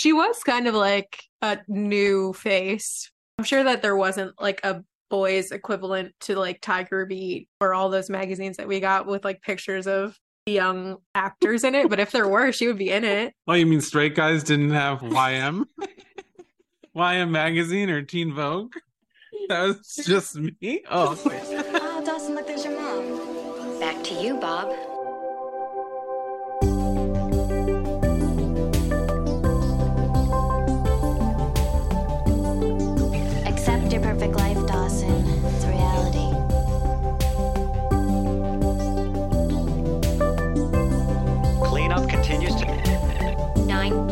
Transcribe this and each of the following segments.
She was kind of like a new face. I'm sure that there wasn't like a boys equivalent to like Tiger Beat or all those magazines that we got with like pictures of young actors in it. But if there were, she would be in it. Oh, you mean straight guys didn't have YM? YM magazine or Teen Vogue? That was just me. Oh, Oh, Dawson, look, there's your mom. Back to you, Bob.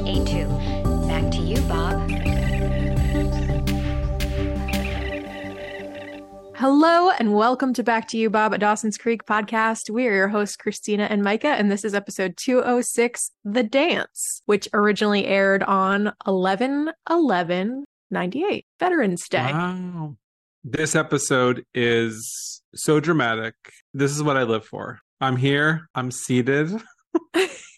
982. Back to you, Bob. Hello and welcome to Back to You, Bob at Dawson's Creek podcast. We are your hosts, Christina and Micah, and this is episode 206, The Dance, which originally aired on 11 11 98, Veterans Day. wow. This episode is so dramatic. This is what I live for. I'm here, I'm seated.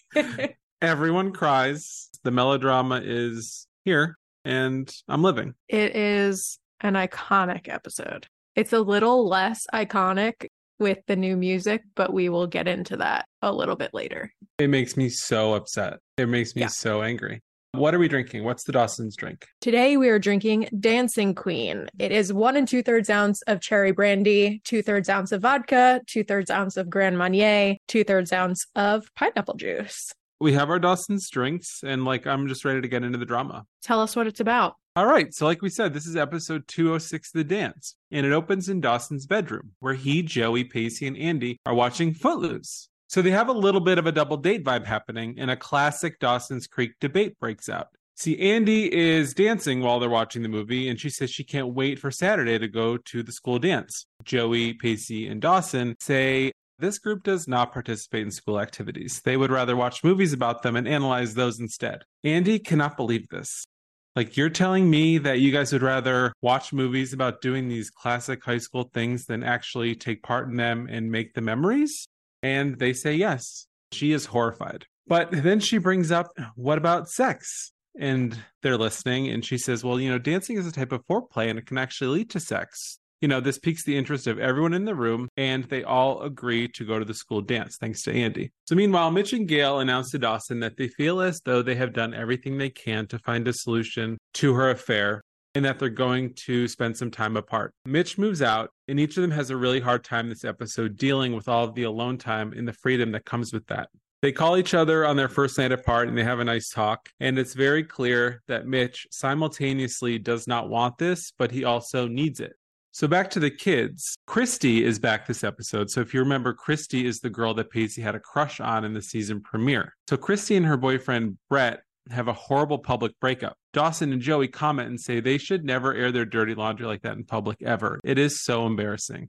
Everyone cries. The melodrama is here, and I'm living. it is an iconic episode. It's a little less iconic with the new music, but we will get into that a little bit later. It makes me so upset. It makes me Yeah. so angry. What are we drinking? What's the Dawson's drink? Today we are drinking Dancing Queen. It is one and two thirds ounce of cherry brandy, two thirds ounce of vodka, two thirds ounce of Grand Marnier, two thirds ounce of pineapple juice. We have our Dawson's drinks, and like I'm just ready to get into the drama. Tell us what it's about. All right. So, like we said, this is episode 206 of The Dance, and it opens in Dawson's bedroom where he, Joey, Pacey, and Andie are watching Footloose. So, they have a little bit of a double date vibe happening, and a classic Dawson's Creek debate breaks out. See, Andie is dancing while they're watching the movie, and she says she can't wait for Saturday to go to the school dance. Joey, Pacey, and Dawson say this group does not participate in school activities. They would rather watch movies about them and analyze those instead. Andie cannot believe this. Like, you're telling me that you guys would rather watch movies about doing these classic high school things than actually take part in them and make the memories? And they say yes. She is horrified. But then she brings up, what about sex? And they're listening. And she says, well, you know, dancing is a type of foreplay and it can actually lead to sex. You know, this piques the interest of everyone in the room, and they all agree to go to the school dance, thanks to Andie. So, meanwhile, Mitch and Gail announce to Dawson that they feel as though they have done everything they can to find a solution to her affair and that they're going to spend some time apart. Mitch moves out, and each of them has a really hard time this episode dealing with all of the alone time and the freedom that comes with that. They call each other on their first night apart and they have a nice talk. And it's very clear that Mitch simultaneously does not want this, but he also needs it. So back to the kids. Christy is back this episode. So if you remember, Christy is the girl that Pacey had a crush on in the season premiere. So Christy and her boyfriend Brett have a horrible public breakup. Dawson and Joey comment and say they should never air their dirty laundry like that in public ever. It is so embarrassing.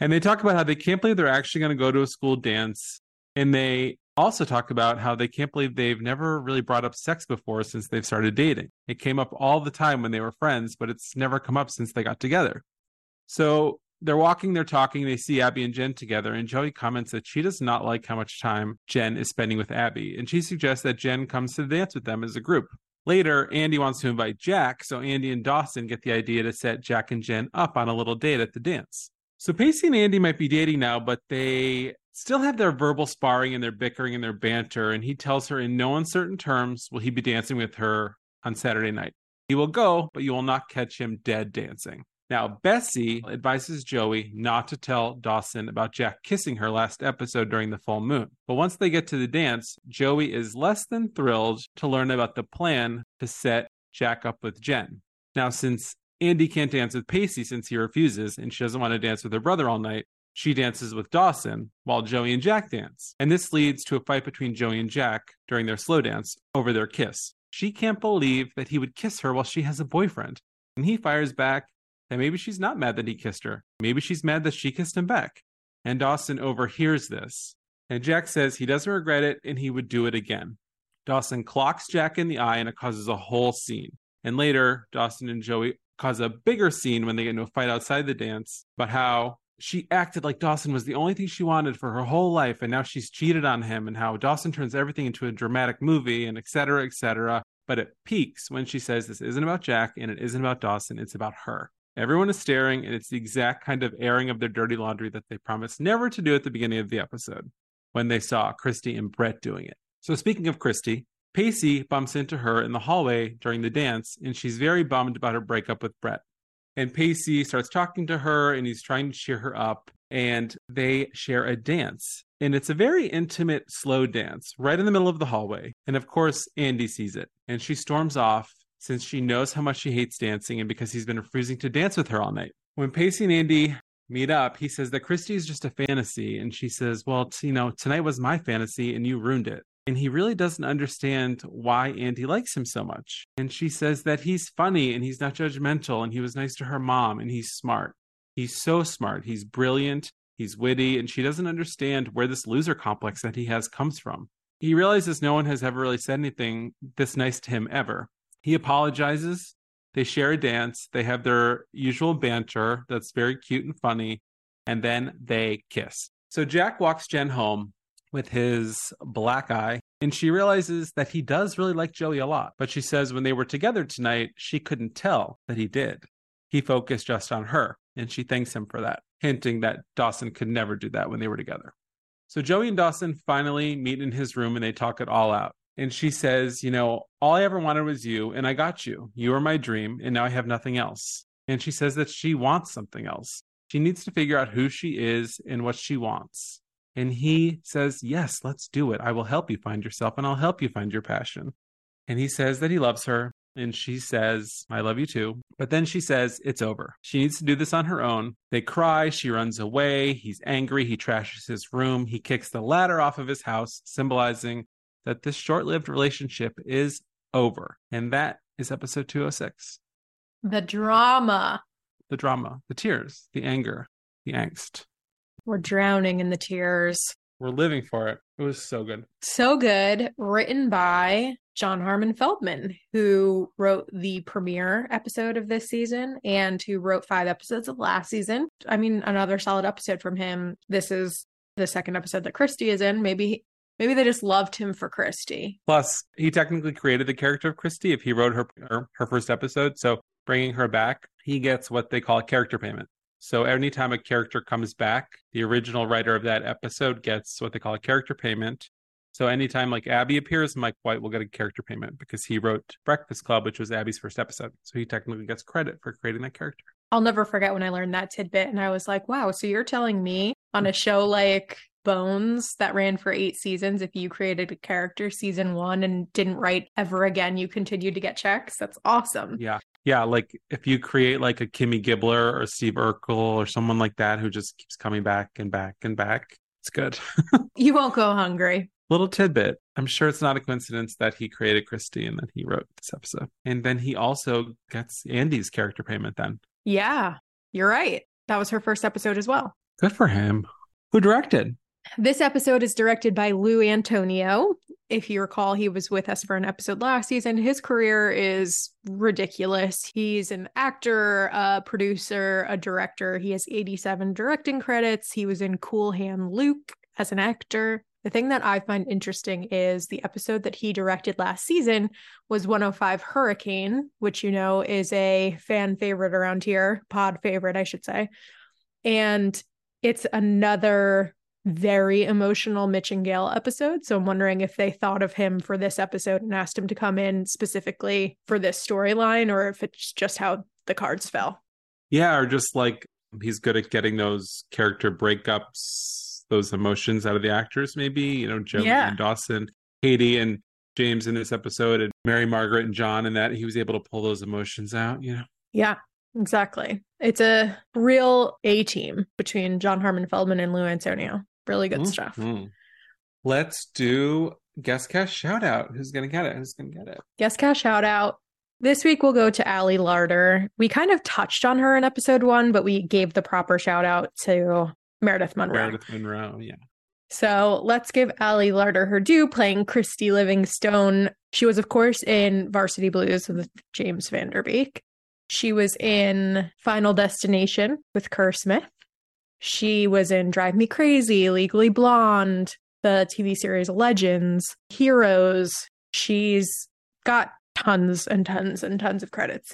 And they talk about how they can't believe they're actually going to go to a school dance. And they also talk about how they can't believe they've never really brought up sex before since they've started dating. It came up all the time when they were friends, but it's never come up since they got together. So they're walking, they're talking, they see Abby and Jen together, and Joey comments that she does not like how much time Jen is spending with Abby, and she suggests that Jen comes to the dance with them as a group. Later, Andie wants to invite Jack, so Andie and Dawson get the idea to set Jack and Jen up on a little date at the dance. So Pacey and Andie might be dating now, but they still have their verbal sparring and their bickering and their banter, and he tells her in no uncertain terms will he be dancing with her on Saturday night. He will go, but you will not catch him dead dancing. Now, Bessie advises Joey not to tell Dawson about Jack kissing her last episode during the full moon. But once they get to the dance, Joey is less than thrilled to learn about the plan to set Jack up with Jen. Now, since Andie can't dance with Pacey since he refuses and she doesn't want to dance with her brother all night, she dances with Dawson while Joey and Jack dance. And this leads to a fight between Joey and Jack during their slow dance over their kiss. She can't believe that he would kiss her while she has a boyfriend. And he fires back that maybe she's not mad that he kissed her. Maybe she's mad that she kissed him back. And Dawson overhears this. And Jack says he doesn't regret it and he would do it again. Dawson clocks Jack in the eye and it causes a whole scene. And later, Dawson and Joey cause a bigger scene when they get into a fight outside the dance about how she acted like Dawson was the only thing she wanted for her whole life, and now she's cheated on him, and how Dawson turns everything into a dramatic movie, and et cetera, et cetera. but it peaks when she says this isn't about Jack and it isn't about Dawson, it's about her. Everyone is staring, and it's the exact kind of airing of their dirty laundry that they promised never to do at the beginning of the episode when they saw Christy and Brett doing it. So, speaking of Christy, Pacey bumps into her in the hallway during the dance, and she's very bummed about her breakup with Brett. And Pacey starts talking to her, and he's trying to cheer her up, and they share a dance. And it's a very intimate, slow dance right in the middle of the hallway. And of course, Andie sees it, and she storms off since she knows how much she hates dancing and because he's been refusing to dance with her all night. When Pacey and Andie meet up, he says that Christy is just a fantasy. And she says, Well, t- you know, tonight was my fantasy and you ruined it. And he really doesn't understand why Andie likes him so much. And she says that he's funny and he's not judgmental and he was nice to her mom and he's smart. He's so smart. He's brilliant. He's witty. And she doesn't understand where this loser complex that he has comes from. He realizes no one has ever really said anything this nice to him ever. He apologizes. They share a dance. They have their usual banter that's very cute and funny. And then they kiss. So Jack walks Jen home with his black eye, and she realizes that he does really like Joey a lot. But she says when they were together tonight, she couldn't tell that he did. He focused just on her, and she thanks him for that, hinting that Dawson could never do that when they were together. So Joey and Dawson finally meet in his room and they talk it all out and she says, You know, all I ever wanted was you, and I got you. You were my dream, and now I have nothing else. And she says that she wants something else. She needs to figure out who she is and what she wants. And he says, Yes, let's do it. I will help you find yourself, and I'll help you find your passion. And he says that he loves her. And she says, I love you too. But then she says, It's over. She needs to do this on her own. They cry. She runs away. He's angry. He trashes his room. He kicks the ladder off of his house, symbolizing that this short lived relationship is over. And that is episode 206. The drama. The drama, the tears, the anger, the angst. We're drowning in the tears. We're living for it. It was so good. So good. Written by John Harmon Feldman, who wrote the premiere episode of this season and who wrote five episodes of last season. I mean, another solid episode from him. This is the second episode that Christy is in. Maybe Maybe they just loved him for Christy. Plus, he technically created the character of Christy if he wrote her her, her first episode. So bringing her back, he gets what they call a character payment. So anytime a character comes back, the original writer of that episode gets what they call a character payment. So anytime like Abby appears, Mike White will get a character payment because he wrote Breakfast Club, which was Abby's first episode. So he technically gets credit for creating that character. I'll never forget when I learned that tidbit and I was like, wow, so you're telling me on a show like Bones that ran for eight seasons, if you created a character season one and didn't write ever again, you continued to get checks. That's awesome. Yeah. Yeah. Like if you create like a Kimmy Gibbler or Steve Urkel or someone like that who just keeps coming back and back and back, it's good. you won't go hungry. Little tidbit. I'm sure it's not a coincidence that he created Christy and then he wrote this episode. And then he also gets Andie's character payment then. Yeah, you're right. That was her first episode as well. Good for him. Who directed? This episode is directed by Lou Antonio. If you recall, he was with us for an episode last season. His career is ridiculous. He's an actor, a producer, a director. He has 87 directing credits. He was in Cool Hand Luke as an actor. The thing that I find interesting is the episode that he directed last season was 105 Hurricane, which you know is a fan favorite around here, pod favorite, I should say. And it's another very emotional Mitch and Gail episode. So I'm wondering if they thought of him for this episode and asked him to come in specifically for this storyline or if it's just how the cards fell. Yeah, or just like he's good at getting those character breakups, those emotions out of the actors, maybe. You know, Joe yeah. and Dawson, Katie and James in this episode, and Mary Margaret and John, and that he was able to pull those emotions out, you know? Yeah. Exactly. It's a real A team between John Harmon Feldman and Lou Antonio. Really good mm-hmm. stuff. Let's do guest cast shout out. Who's gonna get it? Who's gonna get it? Guest cast shout out. This week we'll go to Ali Larter. We kind of touched on her in episode one, but we gave the proper shout out to Meredith Monroe. Meredith Monroe, yeah. So let's give Ali Larter her due, playing Christy Livingstone. She was, of course, in Varsity Blues with James Van Der Beek. She was in Final Destination with Kerr Smith. She was in Drive Me Crazy, Legally Blonde, the TV series Legends, Heroes. She's got tons and tons and tons of credits.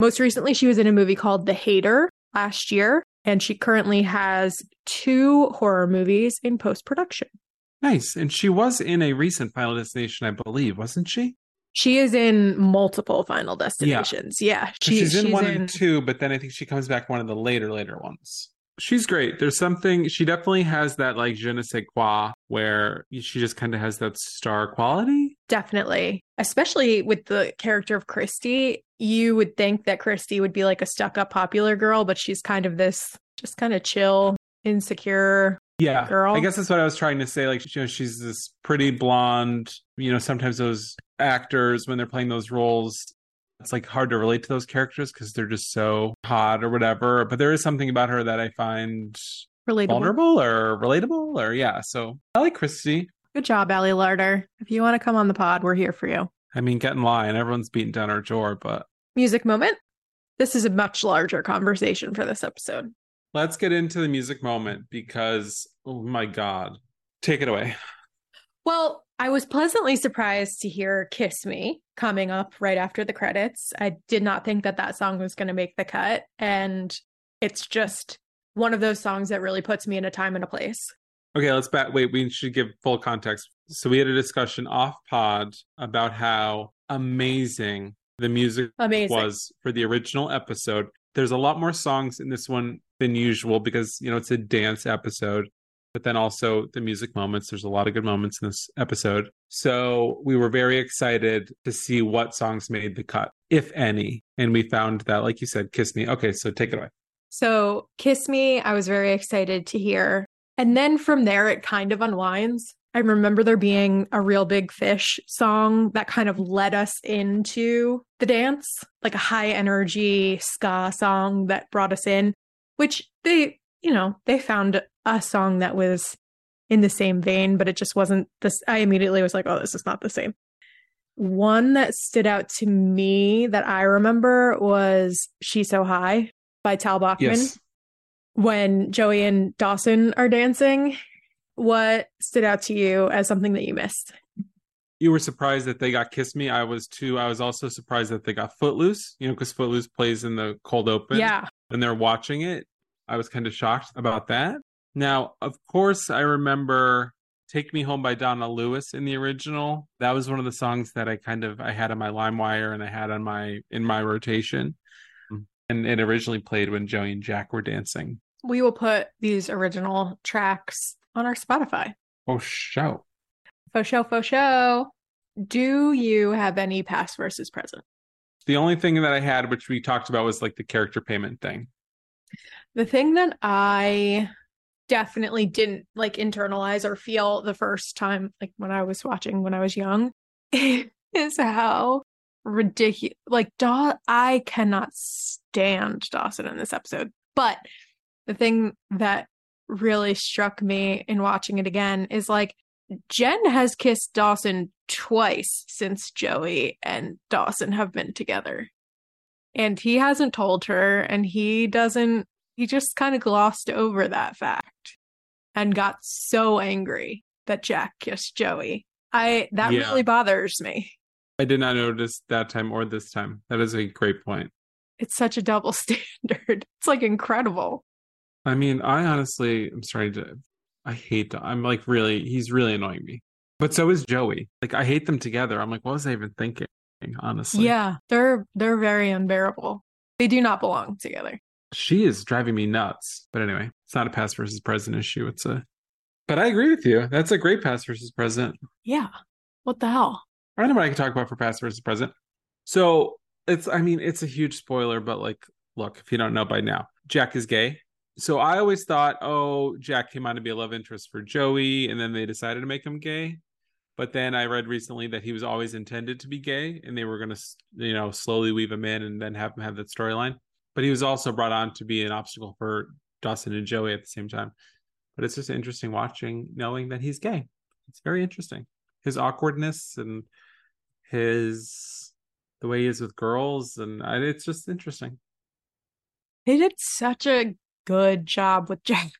Most recently, she was in a movie called The Hater last year, and she currently has two horror movies in post production. Nice. And she was in a recent Final Destination, I believe, wasn't she? She is in multiple Final Destinations. Yeah, She, she's in one and two, but then I think she comes back one of the later, later ones. She's great. There's something she definitely has that like je ne sais quoi where she just kind of has that star quality. Definitely. Especially with the character of Christy. You would think that Christy would be like a stuck up popular girl, but she's kind of this just kind of chill, insecure yeah girl. I guess that's what I was trying to say. Like, you know, she's this pretty blonde, you know, sometimes those actors when they're playing those roles it's like hard to relate to those characters because they're just so hot or whatever. But there is something about her that I find relatable. vulnerable or relatable or yeah. So I like Christy. Good job, Ali Larter. If you want to come on the pod, we're here for you. I mean, get in line. Everyone's beating down our door, but music moment. This is a much larger conversation for this episode. Let's get into the music moment because oh my god, take it away. Well, I was pleasantly surprised to hear Kiss Me coming up right after the credits. I did not think that that song was going to make the cut. And it's just one of those songs that really puts me in a time and a place. Okay, let's back. Wait, we should give full context. So we had a discussion off pod about how amazing the music amazing. was for the original episode. There's a lot more songs in this one than usual because, you know, it's a dance episode but then also the music moments. There's a lot of good moments in this episode. So we were very excited to see what songs made the cut, if any. And we found that, like you said, Kiss Me. Okay, so take it away. So Kiss Me, I was very excited to hear. And then from there, it kind of unwinds. I remember there being a Reel Big Fish song that kind of led us into the dance, like a high energy ska song that brought us in, which they, you know, they found a song that was in the same vein, but it just wasn't this. I immediately was like, oh, this is not the same. One that stood out to me that I remember was She's So High by Tal Bachman. Yes. When Joey and Dawson are dancing, what stood out to you as something that you missed? You were surprised that they got Kiss Me. I was too. I was also surprised that they got Footloose, you know, because Footloose plays in the cold open. Yeah. And they're watching it. I was kind of shocked about that. Now, of course, I remember Take Me Home by Donna Lewis in the original. That was one of the songs that I kind of I had on my LimeWire and I had on my in my rotation. Mm. And it originally played when Joey and Jack were dancing. We will put these original tracks on our Spotify. Oh show. For show, for show. Do you have any past versus present? The only thing that I had, which we talked about, was like the character payment thing. The thing that I definitely didn't like internalize or feel the first time, like when I was watching when I was young, is how ridiculous. Like, Daw- I cannot stand Dawson in this episode. But the thing that really struck me in watching it again is like, Jen has kissed Dawson twice since Joey and Dawson have been together. And he hasn't told her, and he doesn't he just kind of glossed over that fact and got so angry that Jack kissed Joey. I that yeah. really bothers me. I did not notice that time or this time. That is a great point. It's such a double standard. It's like incredible. I mean, I honestly I'm sorry to I hate I'm like really he's really annoying me. But so is Joey. Like I hate them together. I'm like, what was I even thinking? Honestly. Yeah, they're they're very unbearable. They do not belong together she is driving me nuts. But anyway, it's not a past versus present issue. It's a, but I agree with you. That's a great past versus present. Yeah. What the hell? I don't know what I can talk about for past versus present. So it's, I mean, it's a huge spoiler, but like, look, if you don't know by now, Jack is gay. So I always thought, oh, Jack came on to be a love interest for Joey, and then they decided to make him gay. But then I read recently that he was always intended to be gay, and they were going to, you know, slowly weave him in and then have him have that storyline but he was also brought on to be an obstacle for Dawson and Joey at the same time. But it's just interesting watching, knowing that he's gay. It's very interesting. His awkwardness and his the way he is with girls, and it's just interesting. They did such a good job with Jack.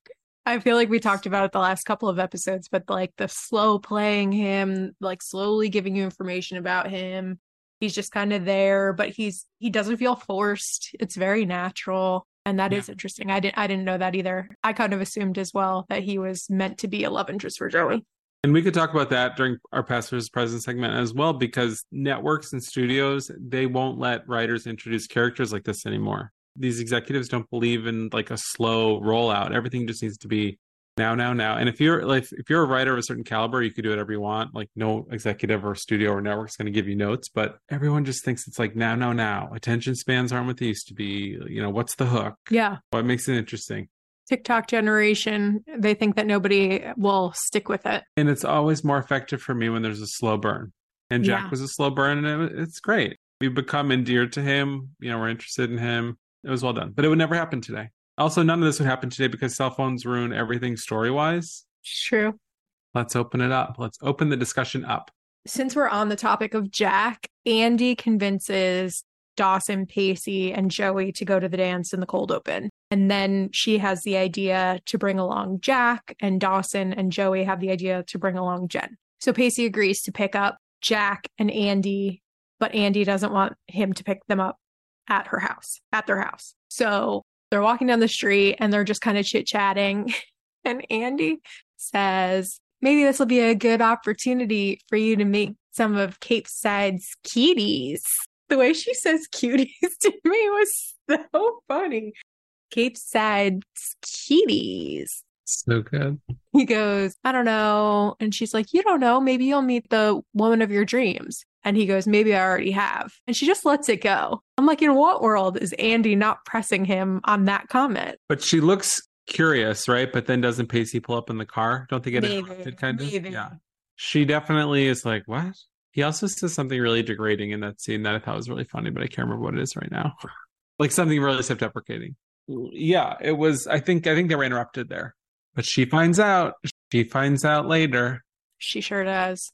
I feel like we talked about it the last couple of episodes, but like the slow playing him, like slowly giving you information about him, He's just kind of there, but he's he doesn't feel forced. It's very natural. And that is Yeah. interesting. I didn't I didn't know that either. I kind of assumed as well that he was meant to be a love interest for Joey. And we could talk about that during our past versus present segment as well, because networks and studios, they won't let writers introduce characters like this anymore. These executives don't believe in like a slow rollout. Everything just needs to be now, now, now. And if you're like if you're a writer of a certain caliber, you could do whatever you want. Like no executive or studio or network is going to give you notes, but everyone just thinks it's like now, now, now. Attention spans aren't what they used to be. You know, what's the hook? Yeah. What makes it interesting? TikTok generation, they think that nobody will stick with it. And it's always more effective for me when there's a slow burn. And Jack Yeah. was a slow burn, and it, it's great. We've become endeared to him. You know, we're interested in him. It was well done, but it would never happen today. Also, none of this would happen today because cell phones ruin everything story wise. True. Let's open it up. Let's open the discussion up. Since we're on the topic of Jack, Andie convinces Dawson, Pacey, and Joey to go to the dance in the cold open. And then she has the idea to bring along Jack, and Dawson and Joey have the idea to bring along Jen. So Pacey agrees to pick up Jack and Andie, but Andie doesn't want him to pick them up at her house, at their house. So they're walking down the street and they're just kind of chit chatting. And Andie says, maybe this will be a good opportunity for you to meet some of Capeside's cuties. The way she says cuties to me was so funny. Capeside's cuties. So good. He goes, I don't know. And she's like, You don't know. Maybe you'll meet the woman of your dreams. And he goes, Maybe I already have. And she just lets it go. I'm like, In what world is Andie not pressing him on that comment? But she looks curious, right? But then doesn't Pacey pull up in the car? Don't they get Maybe, interrupted kind of? maybe. Yeah. She definitely is like, what? He also says something really degrading in that scene that I thought was really funny, but I can't remember what it is right now. like something really self-deprecating. Yeah, it was I think I think they were interrupted there. But she finds out. She finds out later. She sure does.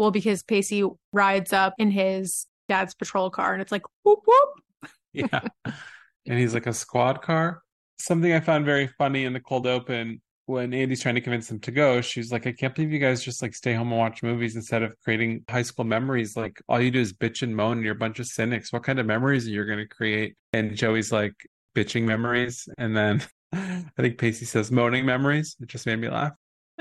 Well, because Pacey rides up in his dad's patrol car and it's like, whoop, whoop. Yeah. and he's like a squad car. Something I found very funny in the cold open when Andie's trying to convince them to go, she's like, I can't believe you guys just like stay home and watch movies instead of creating high school memories. Like all you do is bitch and moan and you're a bunch of cynics. What kind of memories are you going to create? And Joey's like bitching memories. And then I think Pacey says moaning memories. It just made me laugh.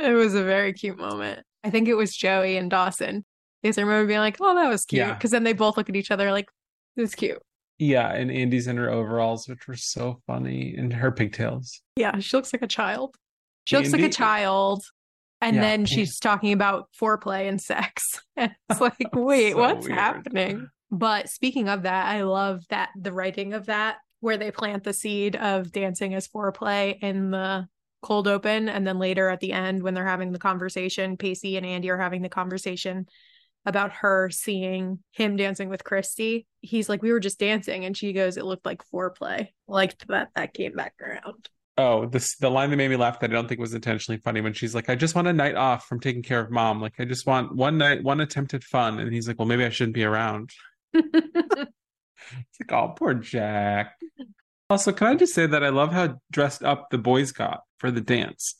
It was a very cute moment. I think it was Joey and Dawson. Because I remember being like, oh, that was cute. Yeah. Because then they both look at each other like, this is cute. Yeah. And Andie's in her overalls, which were so funny, and her pigtails. Yeah, she looks like a child. She looks like a child. And Yeah. then she's talking about foreplay and sex. And it's like, wait, So what's weird. happening? But speaking of that, I love that the writing of that, where they plant the seed of dancing as foreplay in the cold open. And then later at the end, when they're having the conversation, Pacey and Andie are having the conversation about her seeing him dancing with Christy. He's like, We were just dancing. And she goes, It looked like foreplay. Liked that that came back around. Oh, this the line that made me laugh that I don't think was intentionally funny when she's like, I just want a night off from taking care of mom. Like I just want one night, one attempt at fun. And he's like, Well, maybe I shouldn't be around. It's like, oh, poor Jack. Also, can I just say that I love how dressed up the boys got for the dance?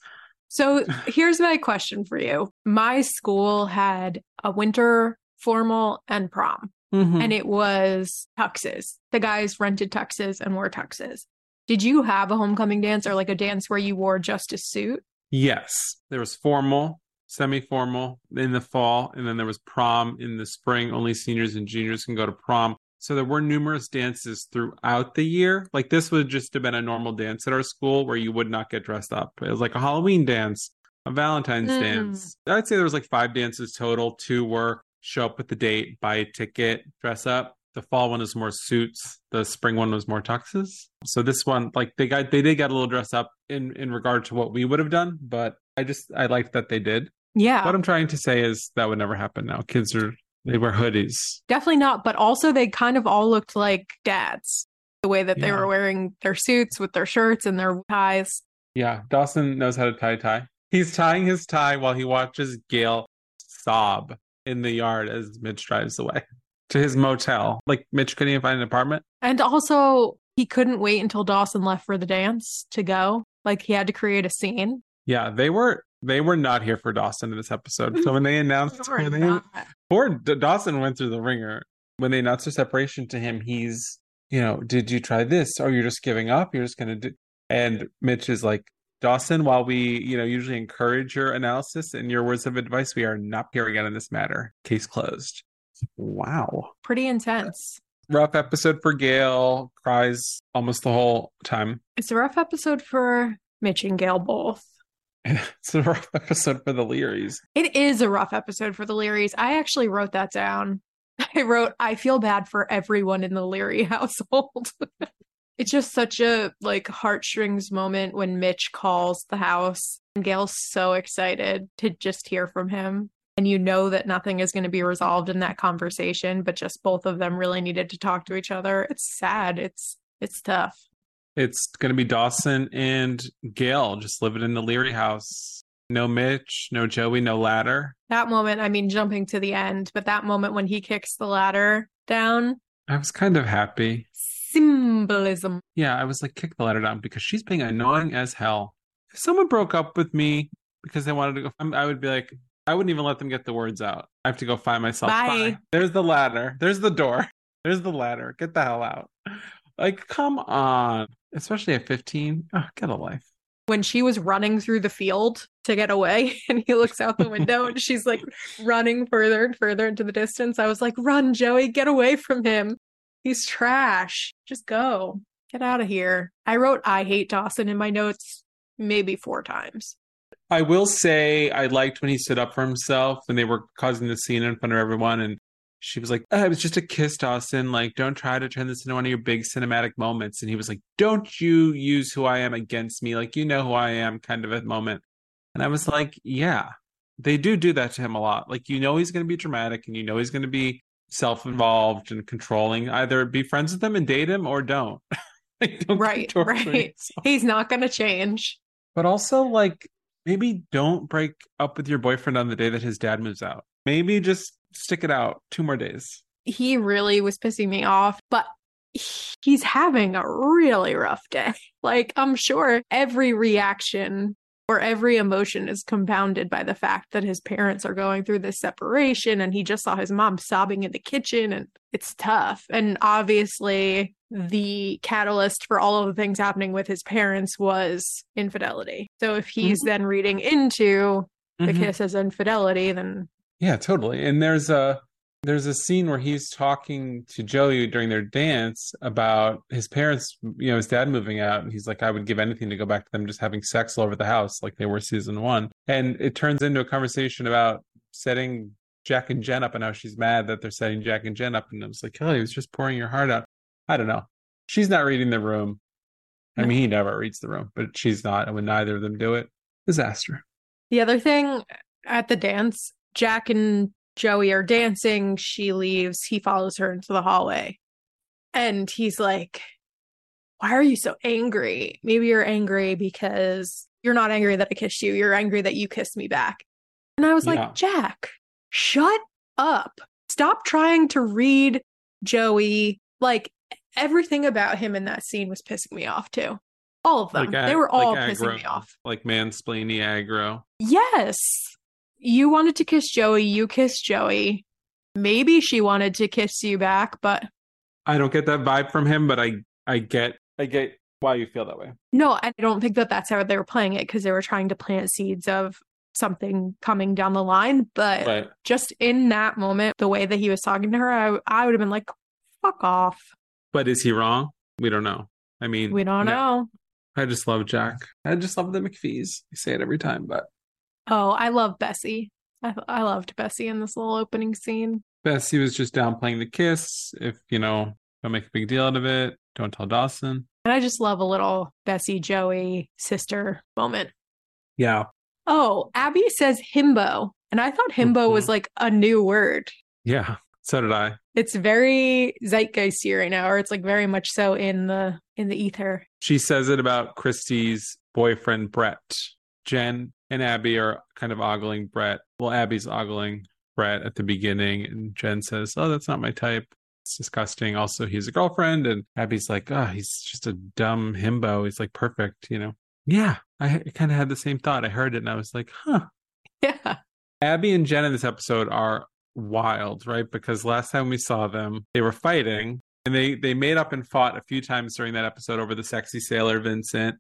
So here's my question for you. My school had a winter formal and prom, Mhm. and it was tuxes. The guys rented tuxes and wore tuxes. Did you have a homecoming dance or like a dance where you wore just a suit? Yes, there was formal, semi-formal in the fall, and then there was prom in the spring. Only seniors and juniors can go to prom. So there were numerous dances throughout the year. Like this would just have been a normal dance at our school where you would not get dressed up. It was like a Halloween dance, a Valentine's Mm. dance. I'd say there was like five dances total. Two were show up with the date, buy a ticket, dress up. The fall one is more suits. The spring one was more tuxes. So this one, like they got, they did get a little dress up in in regard to what we would have done, but I just I liked that they did. Yeah, What I'm trying to say is that would never happen now. Kids are they wear hoodies. definitely not. But also, they kind of all looked like dads. The way that they Yeah. were wearing their suits with their shirts and their ties. Yeah, Dawson knows how to tie a tie. He's tying his tie while he watches Gail sob in the yard as Mitch drives away to his motel. Like Mitch couldn't even find an apartment. And also, he couldn't wait until Dawson left for the dance to go. Like, he had to create a scene. Yeah, they were they were not here for Dawson in this episode. So when they announced Or when they, poor Dawson went through the wringer. when they announced their separation to him, he's, you know, did you try this? Or you're just giving up? You're just going to do. And Mitch is like, Dawson, while we, you know, usually encourage your analysis and your words of advice, we are not here again in this matter. Case closed. Wow. Pretty intense. Rough episode for Gail. Cries almost the whole time. It's a rough episode for Mitch and Gail both. It's a rough episode for the Leerys. It is a rough episode for the Leerys. I actually wrote that down. I wrote, I feel bad for everyone in the Leery household. it's just such a like heartstrings moment when Mitch calls the house and Gail's so excited to just hear from him. And you know that nothing is going to be resolved in that conversation, but just both of them really needed to talk to each other. It's sad. It's it's tough. It's going to be Dawson and Gail just living in the Leery house. No Mitch, no Joey, no ladder. That moment, I mean, jumping to the end, but that moment when he kicks the ladder down, I was kind of happy. symbolism. Yeah, I was like, kick the ladder down because she's being annoying as hell. If someone broke up with me because they wanted to go, I would be like, I wouldn't even let them get the words out. I have to go find myself. Bye. There's the ladder. There's the door. There's the ladder. Get the hell out. Like, come on. Especially at 15. Oh, get a life. When she was running through the field to get away, and he looks out the window and she's like running further and further into the distance, I was like, run, Joey, get away from him. He's trash. Just go. Get out of here. I wrote, I hate Dawson in my notes maybe four times. I will say I liked when he stood up for himself when they were causing the scene in front of everyone and she was like, oh, it was just a kiss, Dawson. Like, don't try to turn this into one of your big cinematic moments. And he was like, don't you use who I am against me. Like, you know who I am kind of a moment. And I was like, yeah, they do do that to him a lot. Like, you know, he's going to be dramatic and you know, he's going to be self involved and controlling. Either be friends with him and date him or don't. like, don't Right, right. yourself. He's not going to change. But also, like, maybe don't break up with your boyfriend on the day that his dad moves out. Maybe just stick it out two more days. He really was pissing me off, but he's having a really rough day. Like, I'm sure every reaction or every emotion is compounded by the fact that his parents are going through this separation and he just saw his mom sobbing in the kitchen and it's tough. And obviously, the catalyst for all of the things happening with his parents was infidelity. So if he's then reading into the Mhm. kiss as infidelity, then Yeah, totally. And there's a there's a scene where he's talking to Joey during their dance about his parents, you know, his dad moving out, and he's like, I would give anything to go back to them just having sex all over the house like they were season one. And it turns into a conversation about setting Jack and Jen up and how she's mad that they're setting Jack and Jen up. And I was like, oh, he was just pouring your heart out. I don't know. She's not reading the room. I mean, he never reads the room, but she's not. And when neither of them do it, disaster. The other thing at the dance, Jack and Joey are dancing. She leaves. He follows her into the hallway. And he's like, Why are you so angry? Maybe you're angry because you're not angry that I kissed you. You're angry that you kissed me back. And I was Yeah. like, Jack, shut up. Stop trying to read Joey. Like everything about him in that scene was pissing me off too. All of them. Like, they were all like pissing me off. Like mansplainy aggro. Yes. You wanted to kiss Joey, you kissed Joey. Maybe she wanted to kiss you back, but I don't get that vibe from him, but I I get I get why you feel that way. no, I don't think that that's how they were playing it because they were trying to plant seeds of something coming down the line. But But just in that moment, the way that he was talking to her, I, I would have been like, fuck off. but is he wrong? We don't know. I mean, We don't no. know. I just love Jack. I just love the McPhees. I say it every time, but Oh, I love Bessie. I, I loved Bessie in this little opening scene. Bessie was just downplaying the kiss. If you know, don't make a big deal out of it. Don't tell Dawson. And I just love a little Bessie Joey sister moment. Yeah, Oh, Abby says himbo. And I thought himbo was Mhm. like a new word. yeah. So did I. It's very zeitgeisty right now, or it's like very much so in the in the ether. She says it about Christie's boyfriend Brett. Jen and Abby are kind of ogling Brett. Well, Abby's ogling Brett at the beginning, and Jen says, "Oh, that's not my type. It's disgusting." Also, he's a girlfriend, and Abby's like, "Oh, he's just a dumb himbo. He's like perfect, you know." Yeah, I kind of had the same thought. I heard it, and I was like, "Huh." Yeah. Abby and Jen in this episode are wild, right? Because last time we saw them, they were fighting and they they made up and fought a few times during that episode over the sexy sailor Vincent.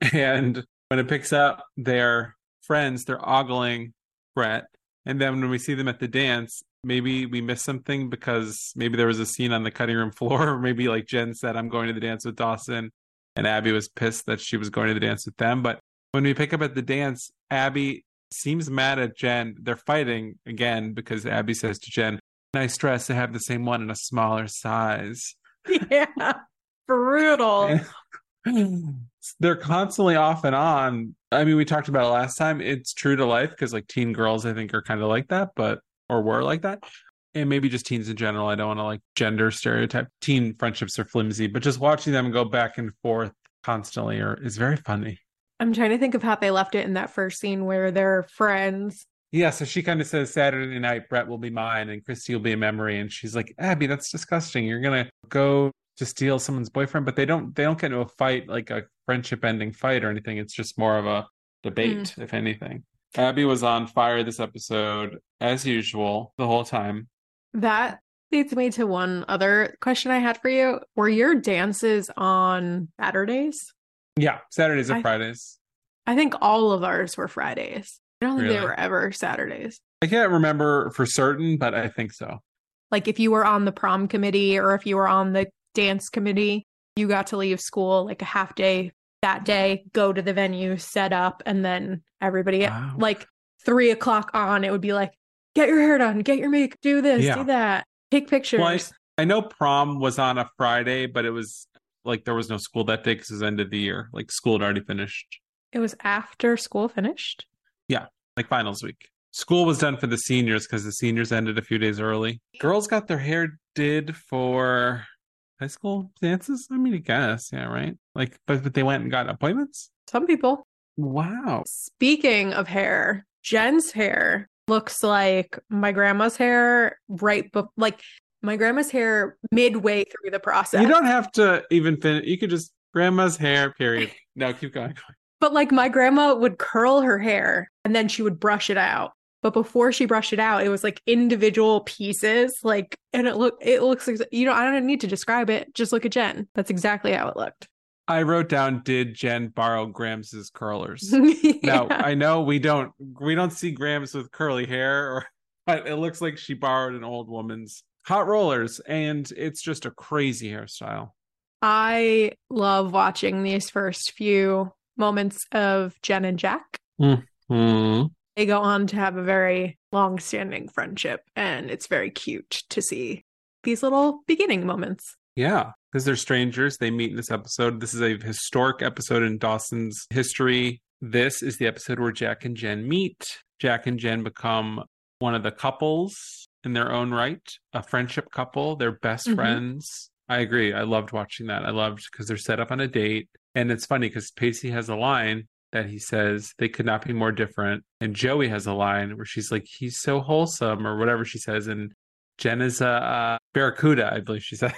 And when it picks up, they're friends, they're ogling Brett. And then when we see them at the dance, maybe we missed something because maybe there was a scene on the cutting room floor, or maybe like Jen said, I'm going to the dance with Dawson. And Abby was pissed that she was going to the dance with them. But when we pick up at the dance, Abby seems mad at Jen. They're fighting again because Abby says to Jen, Nice dress to have the same one in a smaller size. Yeah. Brutal. They're constantly off and on. I mean, we talked about it last time. It's true to life because like teen girls, I think, are kind of like that, but or were like that. And maybe just teens in general. I don't want to like gender stereotype. Teen friendships are flimsy, but just watching them go back and forth constantly are, is very funny. I'm trying to think of how they left it in that first scene where they're friends. Yeah, so she kind of says Saturday night, Brett will be mine and Christy will be a memory. And she's like, Abby, that's disgusting. You're gonna go to steal someone's boyfriend, but they don't they don't get into a fight like a friendship ending fight or anything. It's just more of a debate, mm. if anything. Abby was on fire this episode, as usual, the whole time. That leads me to one other question I had for you. Were your dances on Saturdays? Yeah, Saturdays and Fridays. I think all of ours were Fridays. I don't think they were ever Saturdays. I can't remember for certain, but I think so. Like if you were on the prom committee or if you were on the dance committee, you got to leave school like a half day that day, go to the venue, set up, and then everybody at Wow. like three o'clock on, it would be like, get your hair done, get your make, do this, Yeah. do that, take pictures. Well, I, I know prom was on a Friday, but it was like there was no school that day because it was end of the year. Like school had already finished, It was after school finished. Yeah, like finals week. School was done for the seniors because the seniors ended a few days early. Girls got their hair did for high school dances. I mean, I guess, yeah, right. Like, but, but they went and got appointments. Some people. Wow. Speaking of hair, Jen's hair looks like my grandma's hair right be- like my grandma's hair midway through the process. You don't have to even finish. You could just grandma's hair. Period. No, keep going. But like my grandma would curl her hair and then she would brush it out. But before she brushed it out, it was like individual pieces. Like, and it look it looks like you know I don't need to describe it. Just look at Jen. That's exactly how it looked. I wrote down, did Jen borrow Grams's curlers? Now I know we don't we don't see Grams with curly hair, or but it looks like she borrowed an old woman's hot rollers, and it's just a crazy hairstyle. I love watching these first few moments of Jen and Jack. Hmm. They go on to have a very long standing friendship, and it's very cute to see these little beginning moments. Yeah, because they're strangers. They meet in this episode. This is a historic episode in Dawson's history. This is the episode where Jack and Jen meet. Jack and Jen become one of the couples in their own right, a friendship couple. They're best Mhm. friends. I agree. I loved watching that. I loved because they're set up on a date. And it's funny because Pacey has a line that he says they could not be more different. And Joey has a line where she's like, he's so wholesome or whatever she says. And Jen is a, a barracuda, I believe she says.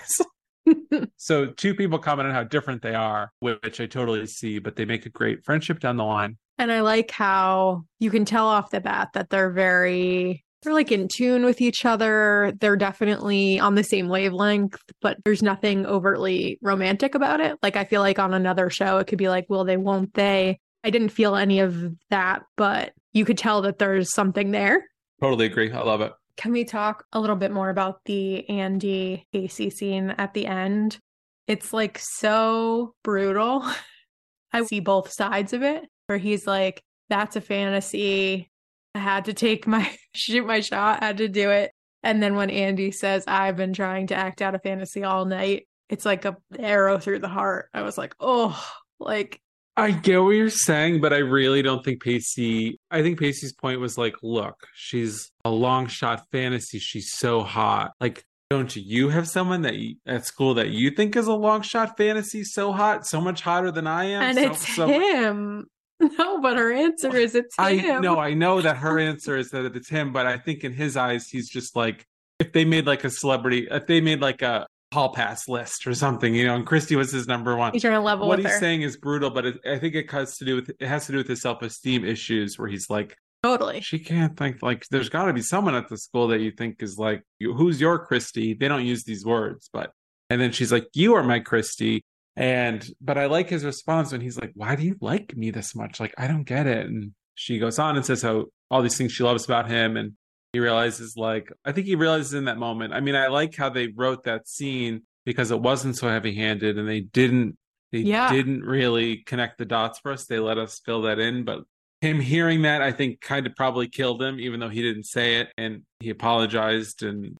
So two people comment on how different they are, which I totally see, but they make a great friendship down the line. And I like how you can tell off the bat that they're very they're like in tune with each other. They're definitely on the same wavelength, but there's nothing overtly romantic about it. Like I feel like on another show it could be like, will they, won't they? I didn't feel any of that, but you could tell that there's something there. Totally agree. I love it. Can we talk a little bit more about the Andie Pacey scene at the end? It's like so brutal. I see both sides of it where he's like, that's a fantasy. I had to take my shoot my shot, had to do it. And then when Andie says, I've been trying to act out a fantasy all night, it's like a arrow through the heart. I was like, oh, like I get what you're saying, but I really don't think Pacey. I think Pacey's point was like, look, she's a long shot fantasy. She's so hot. Like, don't you have someone that you, at school that you think is a long shot fantasy so hot, so much hotter than I am? and so, it's so- him. No, but her answer is it's I him. know, I know that her answer is that it's him, but I think in his eyes, he's just like if they made like a celebrity, if they made like a hall pass list or something, you know, and Christy was his number one. He's trying to level What he's her. saying is brutal, but it, I think it has to do with it has to do with his self esteem issues, where he's like, Totally. She can't think like there's got to be someone at the school that you think is like, who's your Christy? They don't use these words, but and then she's like, you are my Christy. And but I like his response when he's like, why do you like me this much? Like I don't get it. And she goes on and says how all these things she loves about him, and he realizes like I think he realizes in that moment. I mean, I like how they wrote that scene because it wasn't so heavy handed and they didn't they Yeah. didn't really connect the dots for us. They let us fill that in, but him hearing that I think kind of probably killed him, even though he didn't say it and he apologized and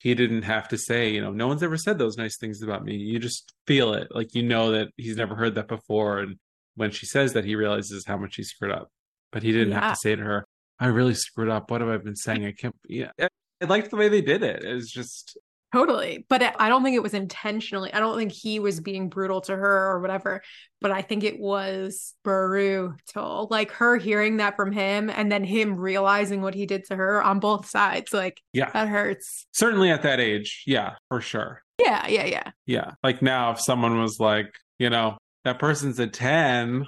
he didn't have to say, you know, no one's ever said those nice things about me. You just feel it. Like you know that he's never heard that before. And when she says that, he realizes how much he screwed up. But he didn't Yeah. have to say to her, I really screwed up. What have I been saying? I can't yeah. I I liked the way they did it. It was just Totally. But I- I don't think it was intentionally. I don't think he was being brutal to her or whatever. But I think it was brutal. Like her hearing that from him and then him realizing what he did to her on both sides. Like yeah. that hurts. Certainly at that age, yeah, for sure. Yeah, yeah, yeah. Yeah. Like now if someone was like, you know, that person's a 10,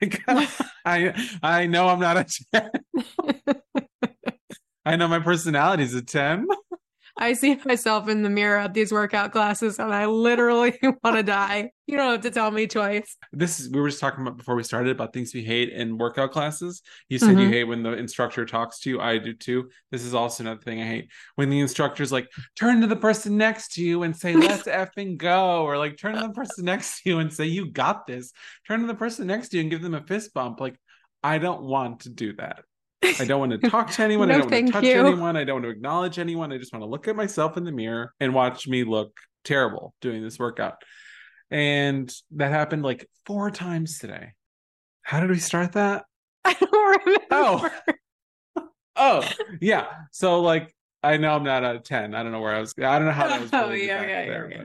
I I know I'm not a 10. I know my personality is a 10. I see myself in the mirror at these workout classes and I literally want to die. You don't have to tell me twice. This is we were just talking about before we started about things we hate in workout classes. You said you Mhm. hate when the instructor talks to you. I do too. This is also another thing I hate. When the instructor's like, turn to the person next to you and say, let's effing go. Or like turn to the person next to you and say, you got this. Turn to the person next to you and give them a fist bump. Like, I don't want to do that. I don't want to talk to anyone. I don't want to touch you. anyone. I don't want to acknowledge anyone. I just want to look at myself in the mirror and watch me look terrible doing this workout. And that happened like four times today. How did we start that? I don't remember. Oh. Oh, yeah. So like I know I'm not a 10. I don't know where I was. I don't know how that was. Oh, yeah, yeah, yeah, there, yeah.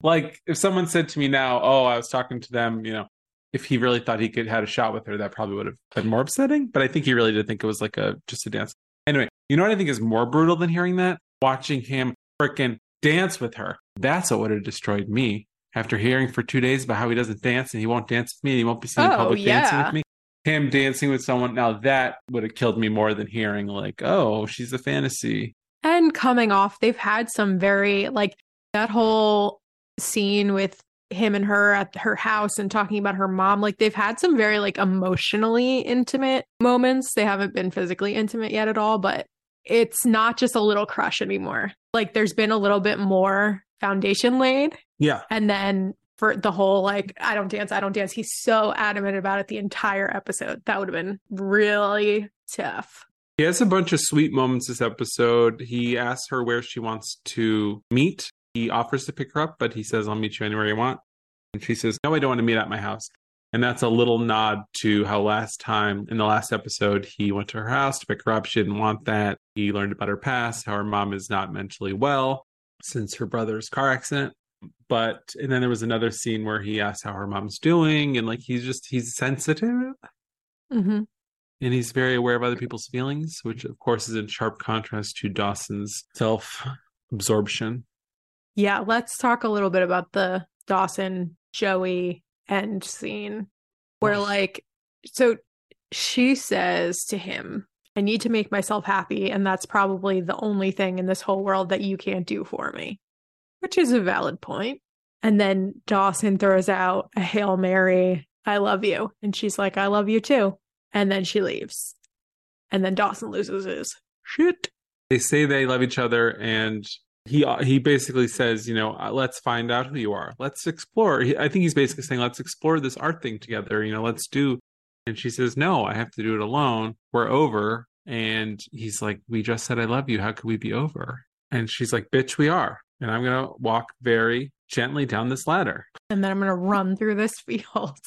but, Like if someone said to me now, "Oh, I was talking to them," you know, if he really thought he could had a shot with her, that probably would have been more upsetting. But I think he really did think it was like a just a dance. Anyway, you know what I think is more brutal than hearing that? Watching him frickin' dance with her. That's what would have destroyed me. After hearing for two days about how he doesn't dance and he won't dance with me and he won't be seen in Oh, public dancing with me. Him dancing with someone now that would have killed me more than hearing like, oh, she's a fantasy. and coming off they've had some very like that whole scene with him and her at her house and talking about her mom like they've had some very like emotionally intimate moments they haven't been physically intimate yet at all but it's not just a little crush anymore like there's been a little bit more foundation laid Yeah. and then for the whole like i don't dance i don't dance he's so adamant about it the entire episode that would have been really tough He has a bunch of sweet moments this episode. He asks her where she wants to meet. He offers to pick her up, but he says, I'll meet you anywhere you want. And she says, No, I don't want to meet at my house. And that's a little nod to how last time in the last episode, he went to her house to pick her up. She didn't want that. He learned about her past, how her mom is not mentally well since her brother's car accident. But, and then there was another scene where he asks how her mom's doing. And like, he's just, he's sensitive hmm and he's very aware of other people's feelings, which of course is in sharp contrast to Dawson's self absorption. Yeah, let's talk a little bit about the Dawson Joey end scene where like so she says to him, I need to make myself happy and that's probably the only thing in this whole world that you can't do for me. Which is a valid point. And then Dawson throws out a Hail Mary, I love you. And she's like, I love you too. And then she leaves. And then Dawson loses his shit. They say they love each other, and he he basically says, you know, uh, let's find out who you are. Let's explore. I think he's basically saying, let's explore this art thing together. You know, let's do. And she says, no, I have to do it alone. We're over. And he's like, we just said I love you. How could we be over? And she's like, bitch, we are. And I'm gonna walk very gently down this ladder. And then I'm gonna run through this field.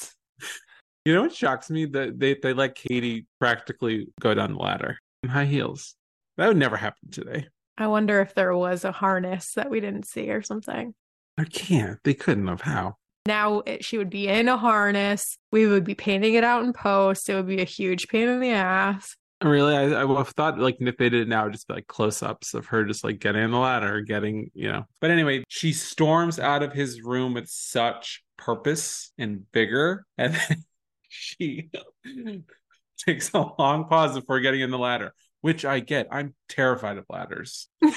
You know what shocks me? That they, they let Katie practically go down the ladder in high heels. That would never happen today. I wonder if there was a harness that we didn't see or something. I can't. They couldn't have. How? Now it, she would be in a harness. We would be painting it out in post. It would be a huge pain in the ass. Really? I, I would have thought like if they did it now, it'd just be like close ups of her just like getting on the ladder, getting, you know. But anyway, she storms out of his room with such purpose and vigor. And then she takes a long pause before getting in the ladder, which I get. I'm terrified of ladders.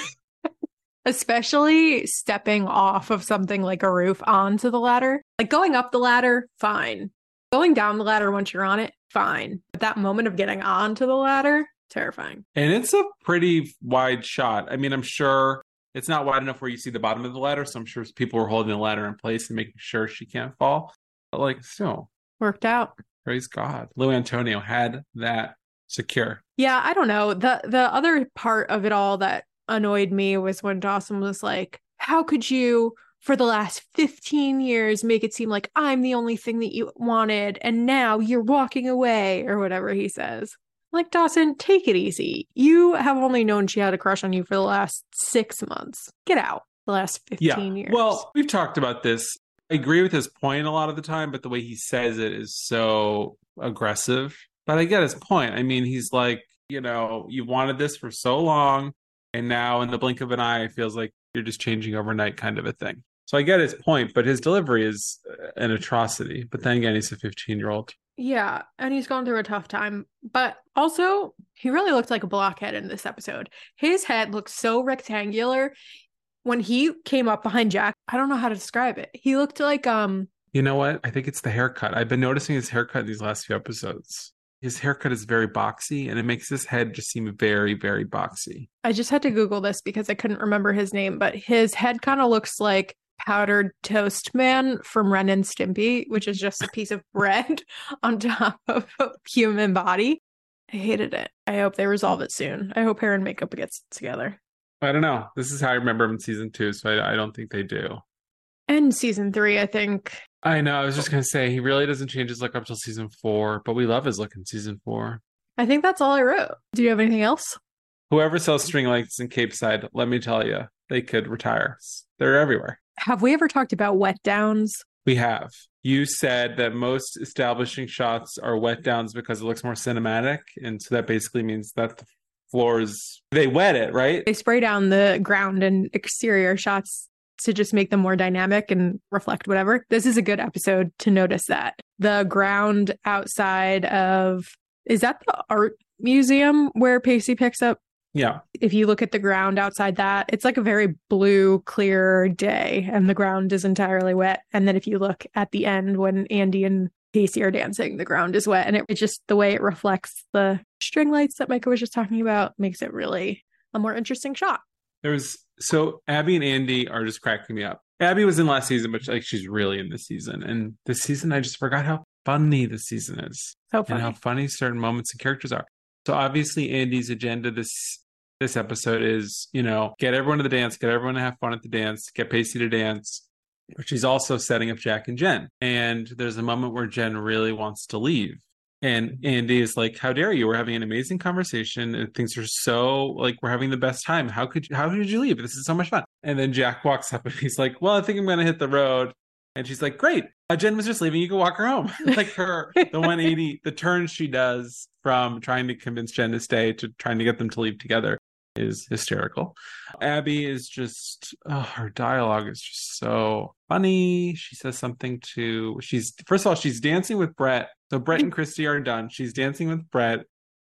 Especially stepping off of something like a roof onto the ladder. Like going up the ladder, fine. Going down the ladder once you're on it, fine. But that moment of getting onto the ladder, terrifying. And it's a pretty wide shot. I mean, I'm sure it's not wide enough where you see the bottom of the ladder. So I'm sure people were holding the ladder in place and making sure she can't fall. But like, still, Worked out. praise God. Lou Antonio had that secure. Yeah, I don't know. The the other part of it all that annoyed me was when Dawson was like, "How could you for the last 15 years make it seem like I'm the only thing that you wanted and now you're walking away or whatever he says." Like Dawson, take it easy. You have only known she had a crush on you for the last 6 months. Get out. The last 15 years. Well, we've talked about this. I agree with his point a lot of the time, but the way he says it is so aggressive. But I get his point. I mean, he's like, you know, you wanted this for so long, and now in the blink of an eye, it feels like you're just changing overnight, kind of a thing. So I get his point, but his delivery is uh, an atrocity. But then again, he's a 15 year old. Yeah, and he's gone through a tough time. But also, he really looked like a blockhead in this episode. His head looks so rectangular. When he came up behind Jack, I don't know how to describe it. He looked like um You know what? I think it's the haircut. I've been noticing his haircut these last few episodes. His haircut is very boxy, and it makes his head just seem very, very boxy. I just had to Google this because I couldn't remember his name, but his head kind of looks like powdered toast man from Ren and Stimpy, which is just a piece of bread on top of a human body. I hated it. I hope they resolve it soon. I hope hair and makeup gets together. I don't know. This is how I remember him in season two, so I, I don't think they do. And season three, I think. I know. I was just gonna say he really doesn't change his look up till season four, but we love his look in season four. I think that's all I wrote. Do you have anything else? Whoever sells string lights in Capeside, let me tell you, they could retire. They're everywhere. Have we ever talked about wet downs? We have. You said that most establishing shots are wet downs because it looks more cinematic, and so that basically means that the floors they wet it, right? They spray down the ground and exterior shots to just make them more dynamic and reflect whatever. This is a good episode to notice that. The ground outside of is that the art museum where Pacey picks up Yeah. if you look at the ground outside that, it's like a very blue, clear day, and the ground is entirely wet. And then if you look at the end when Andie and Pacey are dancing, the ground is wet. And it, it's just the way it reflects the string lights that Micah was just talking about makes it really a more interesting shot. There was so Abby and Andie are just cracking me up. Abby was in last season, but like she's really in this season. And this season, I just forgot how funny the season is So and how funny certain moments and characters are. So obviously, Andie's agenda this this episode is you know get everyone to the dance, get everyone to have fun at the dance, get Pacey to dance. But she's also setting up Jack and Jen. And there's a moment where Jen really wants to leave. And Andie is like, "How dare you? We're having an amazing conversation, and things are so like we're having the best time. How could you, how did you leave? This is so much fun." And then Jack walks up and he's like, "Well, I think I'm going to hit the road." And she's like, "Great, uh, Jen was just leaving. You can walk her home." like her the 180, the turn she does from trying to convince Jen to stay to trying to get them to leave together is hysterical. Abby is just oh, her dialogue is just so funny. She says something to she's first of all she's dancing with Brett. So Brett and Christy are done. She's dancing with Brett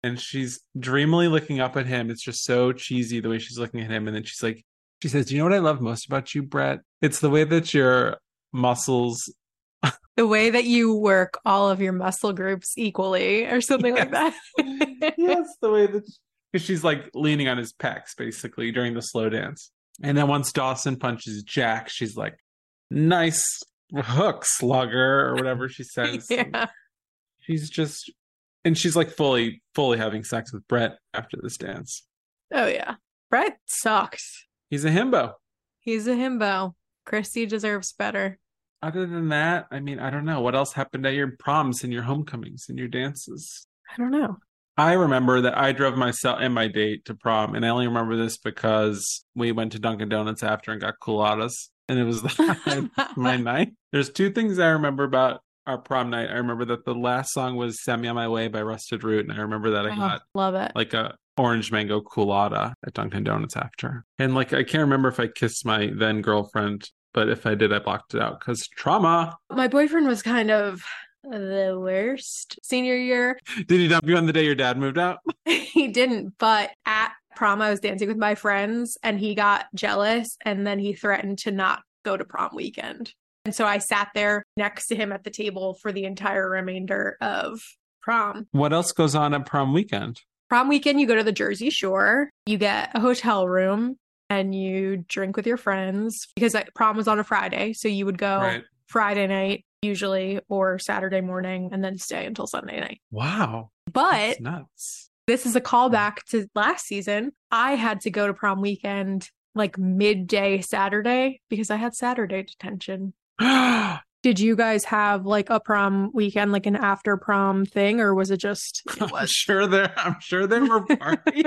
and she's dreamily looking up at him. It's just so cheesy the way she's looking at him and then she's like she says, "Do you know what I love most about you, Brett? It's the way that your muscles the way that you work all of your muscle groups equally or something like that. yes, the way that because she's like leaning on his pecs basically during the slow dance. And then once Dawson punches Jack, she's like, "Nice hook, slugger," or whatever she says. yeah. She's just, and she's like fully, fully having sex with Brett after this dance. Oh yeah. Brett sucks. He's a himbo. He's a himbo. Christy deserves better. Other than that, I mean, I don't know what else happened at your proms and your homecomings and your dances. I don't know. I remember that I drove myself and my date to prom, and I only remember this because we went to Dunkin' Donuts after and got Coolattas, and it was my night. There's two things I remember about our prom night. I remember that the last song was "Send Me on My Way" by Rusted Root, and I remember that I Oh, got love it. like a orange mango Coolatta at Dunkin' Donuts after, and like I can't remember if I kissed my then girlfriend, but if I did, I blocked it out because trauma. My boyfriend was kind of the worst senior year. Did he dump you on the day your dad moved out? he didn't, but at prom, I was dancing with my friends and he got jealous and then he threatened to not go to prom weekend. And so I sat there next to him at the table for the entire remainder of prom. What else goes on at prom weekend? Prom weekend, you go to the Jersey Shore, you get a hotel room, and you drink with your friends because like, prom was on a Friday. So you would go Right. Friday night, usually, or Saturday morning, and then stay until Sunday night. Wow. But this is a callback to last season. I had to go to prom weekend like midday Saturday because I had Saturday detention. Did you guys have like a prom weekend, like an after prom thing, or was it just it I'm sure there I'm sure there were parties.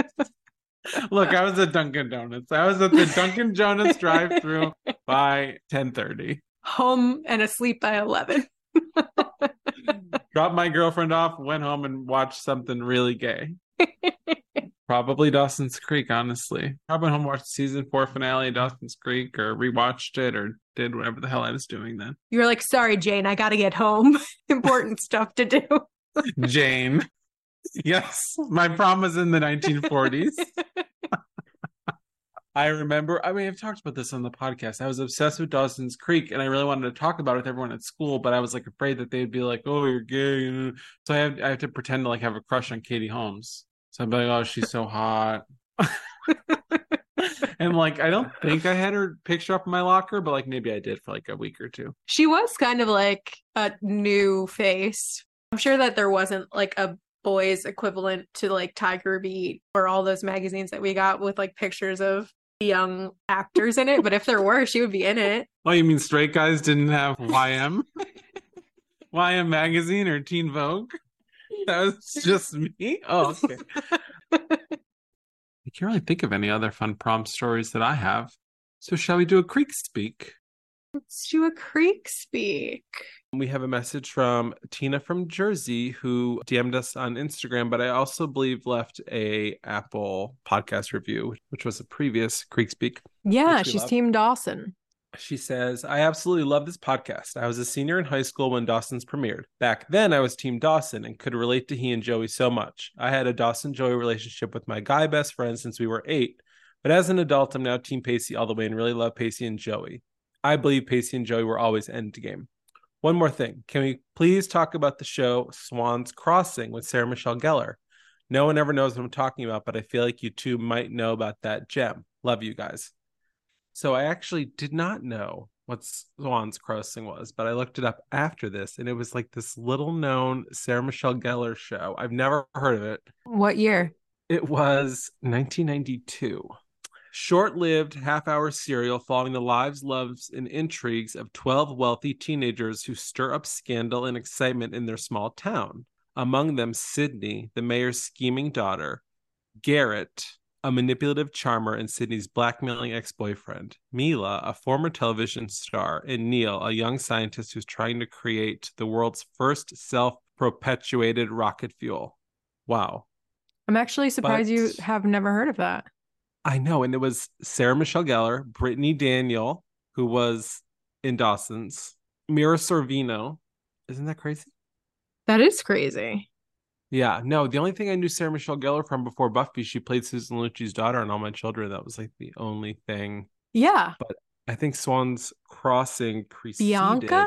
Look, I was at Dunkin' Donuts. I was at the Dunkin' Donuts drive through by 10:30. Home and asleep by 11. Dropped my girlfriend off, went home and watched something really gay. Probably Dawson's Creek, honestly. I went home watched season four finale of Dawson's Creek or rewatched it or did whatever the hell I was doing then. You were like, sorry, Jane, I got to get home. Important stuff to do. Jane. Yes, my prom was in the 1940s. I remember, I mean, I've talked about this on the podcast. I was obsessed with Dawson's Creek and I really wanted to talk about it with everyone at school, but I was like afraid that they'd be like, oh, you're gay. So I have, I have to pretend to like have a crush on Katie Holmes. So I'm like, oh, she's so hot. and like, I don't think I had her picture up in my locker, but like maybe I did for like a week or two. She was kind of like a new face. I'm sure that there wasn't like a boys equivalent to like Tiger Beat or all those magazines that we got with like pictures of young actors in it. But if there were, she would be in it. Oh, you mean straight guys didn't have YM? YM magazine or Teen Vogue? That was just me? Oh, okay. I can't really think of any other fun prom stories that I have. So, shall we do a creek speak? Let's do a creek speak. We have a message from Tina from Jersey who DM'd us on Instagram, but I also believe left a Apple podcast review, which was a previous Creek Speak. Yeah, she's love. Team Dawson. She says, I absolutely love this podcast. I was a senior in high school when Dawson's premiered. Back then, I was Team Dawson and could relate to he and Joey so much. I had a Dawson Joey relationship with my guy best friend since we were eight. But as an adult, I'm now Team Pacey all the way and really love Pacey and Joey. I believe Pacey and Joey were always endgame. One more thing. Can we please talk about the show Swan's Crossing with Sarah Michelle Gellar? No one ever knows what I'm talking about, but I feel like you two might know about that gem. Love you guys. So I actually did not know what Swan's Crossing was, but I looked it up after this, and it was like this little known Sarah Michelle Gellar show. I've never heard of it. What year? It was 1992. Short lived half hour serial following the lives, loves, and intrigues of 12 wealthy teenagers who stir up scandal and excitement in their small town. Among them, Sydney, the mayor's scheming daughter, Garrett, a manipulative charmer and Sydney's blackmailing ex boyfriend, Mila, a former television star, and Neil, a young scientist who's trying to create the world's first self perpetuated rocket fuel. Wow. I'm actually surprised you have never heard of that. I know. And it was Sarah Michelle Gellar, Brittany Daniel, who was in Dawson's, Mira Sorvino. Isn't that crazy? That is crazy. Yeah. No, the only thing I knew Sarah Michelle Gellar from before Buffy, she played Susan Lucci's daughter in All My Children. That was like the only thing. Yeah. But I think Swan's Crossing preceded Bianca?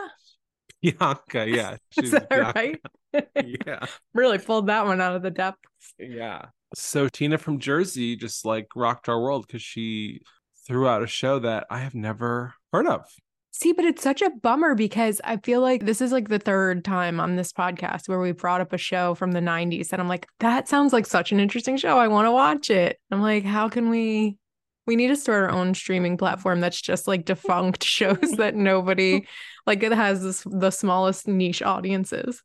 Bianca, yeah. Is that Bianca. right? Yeah. really pulled that one out of the depths. Yeah. So Tina from Jersey just like rocked our world because she threw out a show that I have never heard of. See, but it's such a bummer because I feel like this is like the third time on this podcast where we brought up a show from the 90s and I'm like, that sounds like such an interesting show. I want to watch it. I'm like, how can we? We need to start our own streaming platform that's just like defunct shows that nobody like it has this, the smallest niche audiences.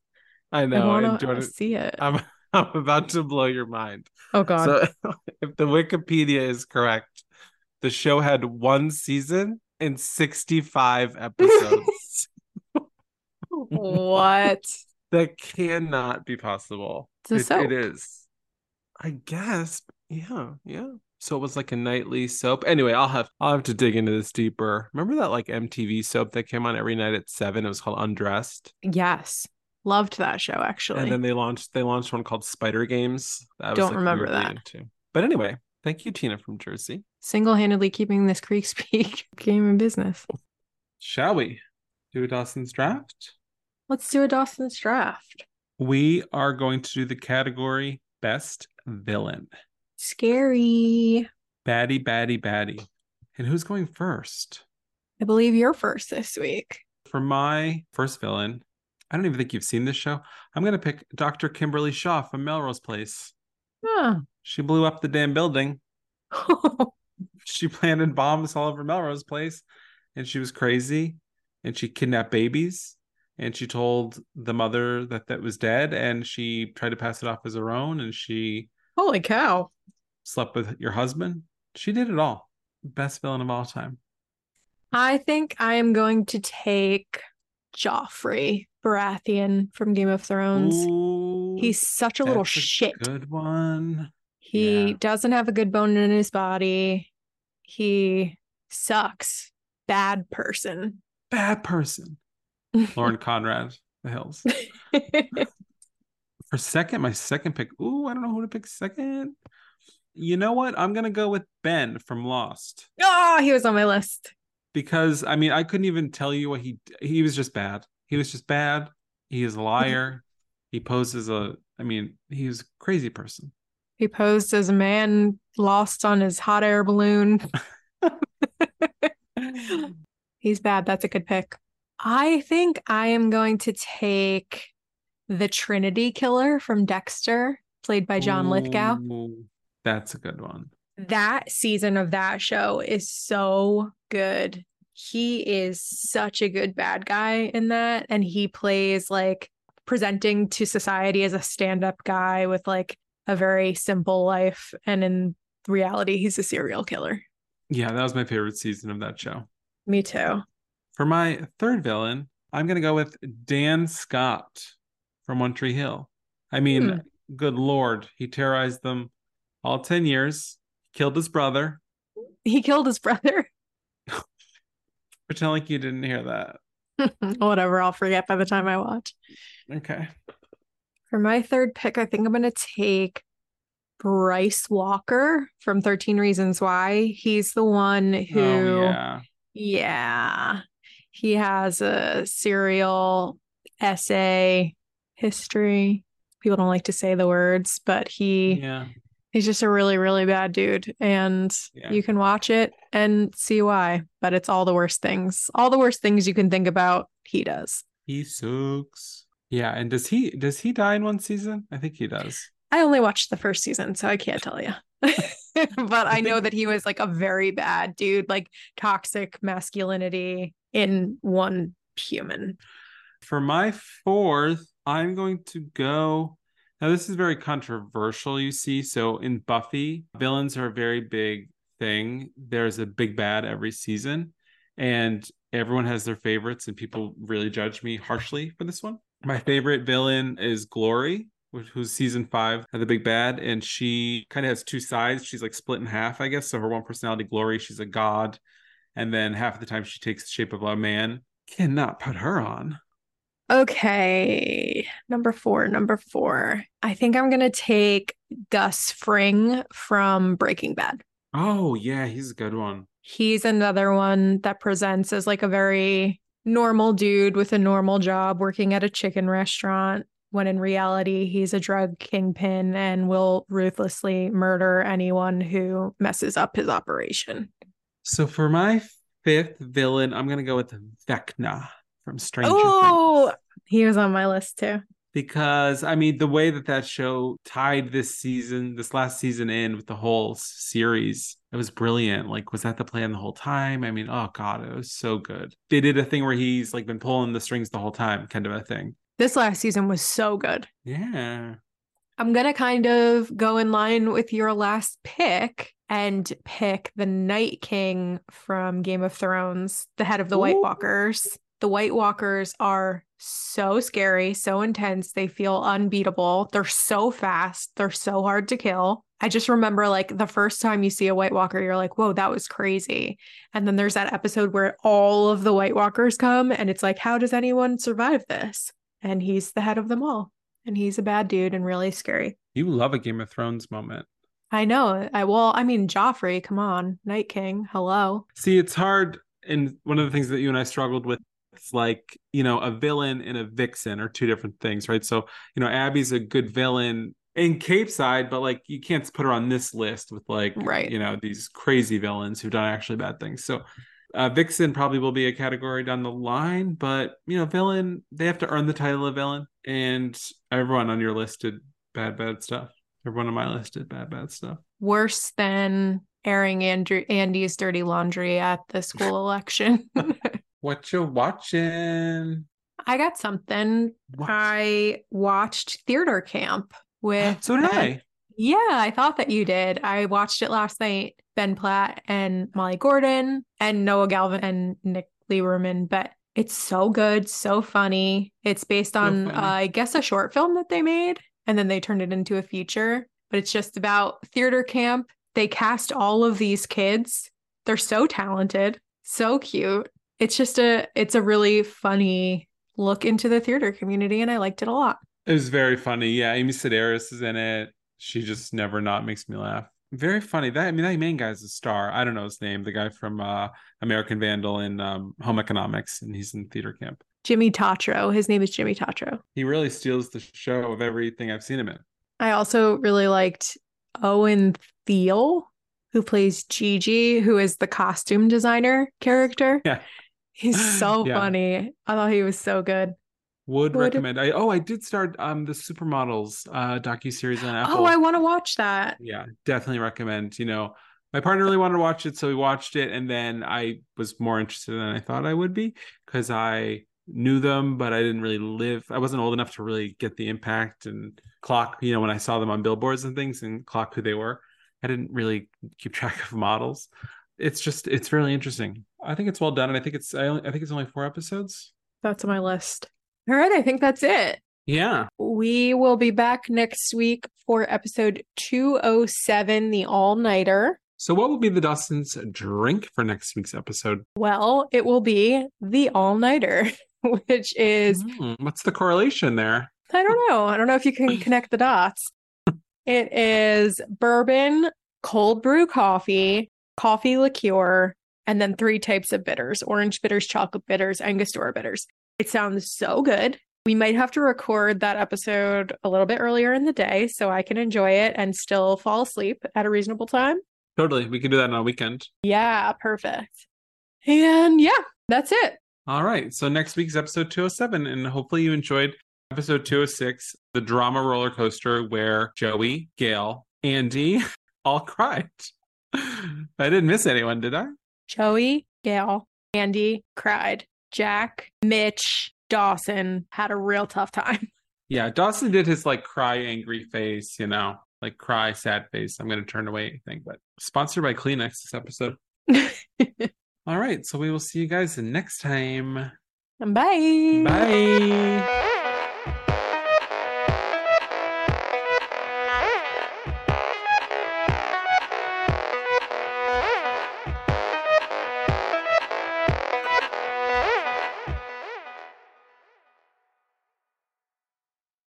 I know. I want to see it. I'm I'm about to blow your mind. oh God. So if the Wikipedia is correct, the show had one season and 65 episodes. what? that cannot be possible. It- it is. I guess. Yeah, yeah. So it was like a nightly soap. Anyway, I'll have I'll have to dig into this deeper. Remember that like MTV soap that came on every night at seven? It was called Undressed. Yes. Loved that show actually. And then they launched they launched one called Spyder Games. That Don't remember that. into. But anyway, thank you, Tina from Jersey. Single-handedly keeping this Creek Speak game in business. Shall we do a Dawson's draft? Let's do a Dawson's draft. We are going to do the category best villain. Scary. Baddie, baddie, baddie. And who's going first? I believe you're first this week. For my first villain, I don't even think you've seen this show. I'm going to pick Dr. Kimberly Shaw from Melrose Place. Huh. She blew up the damn building. She planted bombs all over Melrose Place and she was crazy and she kidnapped babies and she told the mother that that was dead and she tried to pass it off as her own and she Holy cow. Slept with your husband. She did it all. Best villain of all time. I think I am going to take Joffrey Baratheon from Game of Thrones. Ooh, He's such a little a shit. Good one. He Yeah. doesn't have a good bone in his body. He sucks. Bad person. Bad person. Lauren Conrad, The Hills. For second, my second pick. Ooh, I don't know who to pick second. You know what? I'm gonna go with Ben from Lost oh, he was on my list. because I mean I couldn't even tell you what he he was just bad. He was just bad. He is a liar. he posed as a. I mean, he was a crazy person. He posed as a man lost on his hot air balloon. He's bad. That's a good pick. I think I am going to take the Trinity Killer from Dexter, played by John Lithgow. That's a good one. That season of that show is so good. He is such a good bad guy in that. And he plays like presenting to society as a stand up guy with like a very simple life. And in reality, he's a serial killer. Yeah, that was my favorite season of that show. Me too. For my third villain, I'm going to go with Dan Scott from One Tree Hill. I mean, Hmm. good lord, he terrorized them all 10 years, killed his brother. He killed his brother. Pretend like you didn't hear that. Whatever, I'll forget by the time I watch. Okay. For my third pick, I think I'm going to take Bryce Walker from 13 Reasons Why. He's the one who, Oh, yeah. yeah, he has a serial essay history. People don't like to say the words, but he Yeah. He's just a really, really bad dude. And Yeah. you can watch it and see why, but it's all the worst things. All the worst things you can think about, he does. He sucks. Yeah, and does he does he die in one season? I think he does. I only watched the first season, so I can't tell you. but I know that he was like a very bad dude, like toxic masculinity in one human. For my fourth, I'm going to go. Now, this is very controversial, you see. So, in Buffy, villains are a very big thing. There's a big bad every season, and everyone has their favorites, and people really judge me harshly for this one. My favorite villain is Glory, who's season five of the big bad, and she kind of has two sides. She's like split in half, I guess. So, her one personality, Glory, she's a god, and then half of the time she takes the shape of a man. Cannot put her on. Okay, number four, number four. I think I'm gonna take Gus Fring from Breaking Bad. Oh yeah, he's a good one. He's another one that presents as like a very normal dude with a normal job working at a chicken restaurant when in reality he's a drug kingpin and will ruthlessly murder anyone who messes up his operation. So for my fifth villain, I'm gonna go with Vecna from Stranger Oh, Things he was on my list too. because I mean the way that that show tied this season, this last season in with the whole series, it was brilliant. Like, was that the plan the whole time? I mean, oh god, it was so good. They did a thing where he's like been pulling the strings the whole time, kind of a thing. This last season was so good. Yeah. I'm going to kind of go in line with your last pick and pick the Night King from Game of Thrones, the head of the White Walkers. The White Walkers are so scary, so intense. They feel unbeatable. They're so fast. They're so hard to kill. I just remember like the first time you see a White Walker, you're like, whoa, that was crazy. And then there's that episode where all of the White Walkers come and it's like, how does anyone survive this? and he's the head of them all. And he's a bad dude and really scary. You love a Game of Thrones moment. I know. I well, I mean, Joffrey, come on, Night King, hello. See, it's hard. And one of the things that you and I struggled with is like, you know, a villain and a vixen are two different things, right? So, you know, Abby's a good villain in Capeside, but like you can't put her on this list with like, Right. you know, these crazy villains who've done actually bad things. So, uh, Vixen probably will be a category down the line, but you know, villain, they have to earn the title of villain. And everyone on your list did bad, bad stuff. Everyone on my list did bad, bad stuff. Worse than airing Andrew Andie's dirty laundry at the school election. What you watching? I got something. What? I watched Theater Camp with so did I. Yeah, I thought that you did. I watched it last night. Ben Platt and Molly Gordon and Noah Galvin and Nick Lieberman. But it's so good, so funny. It's based on, funny. uh, I guess, a short film that they made, and then they turned it into a feature. But it's just about theater camp. They cast all of these kids. They're so talented, so cute. It's just a, it's a really funny look into the theater community, and I liked it a lot. It was very funny. Yeah, Amy Sedaris is in it. She just never not makes me laugh. Very funny. That I mean, that main guy's a star. I don't know his name. The guy from uh, American Vandal and um, Home Economics, and he's in theater camp. Jimmy Tatro. His name is Jimmy Tatro. He really steals the show of everything I've seen him in. I also really liked Owen Thiele, who plays Gigi, who is the costume designer character. Yeah. He's so Yeah. funny. I thought he was so good. Would, Would- recommend. I oh, I did start um the Supermodels uh docu series on Apple. Oh, I want to watch that. yeah, definitely recommend. You know, my partner really wanted to watch it, so we watched it, and then I was more interested than I thought I would be because I knew them, but I didn't really live. I wasn't old enough to really get the impact and clock. You know, when I saw them on billboards and things, and clock who they were, I didn't really keep track of models. It's just, it's really interesting. I think it's well done, and I think it's, I, only, I think it's only four episodes. That's on my list. All right, I think that's it. Yeah, We will be back next week for episode 207, the all nighter. So, what will be the Dawson's drink for next week's episode? Well, it will be the all nighter, which is Hmm, what's the correlation there? I don't know. I don't know if you can connect the dots. It is bourbon, cold brew coffee, coffee liqueur, and then three types of bitters orange bitters, chocolate bitters, Angostura bitters. It sounds so good. We might have to record that episode a little bit earlier in the day so I can enjoy it and still fall asleep at a reasonable time. Totally, we can do that on a weekend. Yeah, perfect. And yeah, that's it. All right. So next week's episode 207, and hopefully you enjoyed episode 206, the drama roller coaster where Joey, Gail, Andie all cried. I didn't miss anyone, did I? Joey, Gail, Andie cried. Jack, Mitch, Dawson had a real tough time. Yeah, Dawson did his like cry angry face, you know, like cry sad face. I'm going to turn away, I think, but sponsored by Kleenex this episode. All right. So we will see you guys next time. Bye. Bye.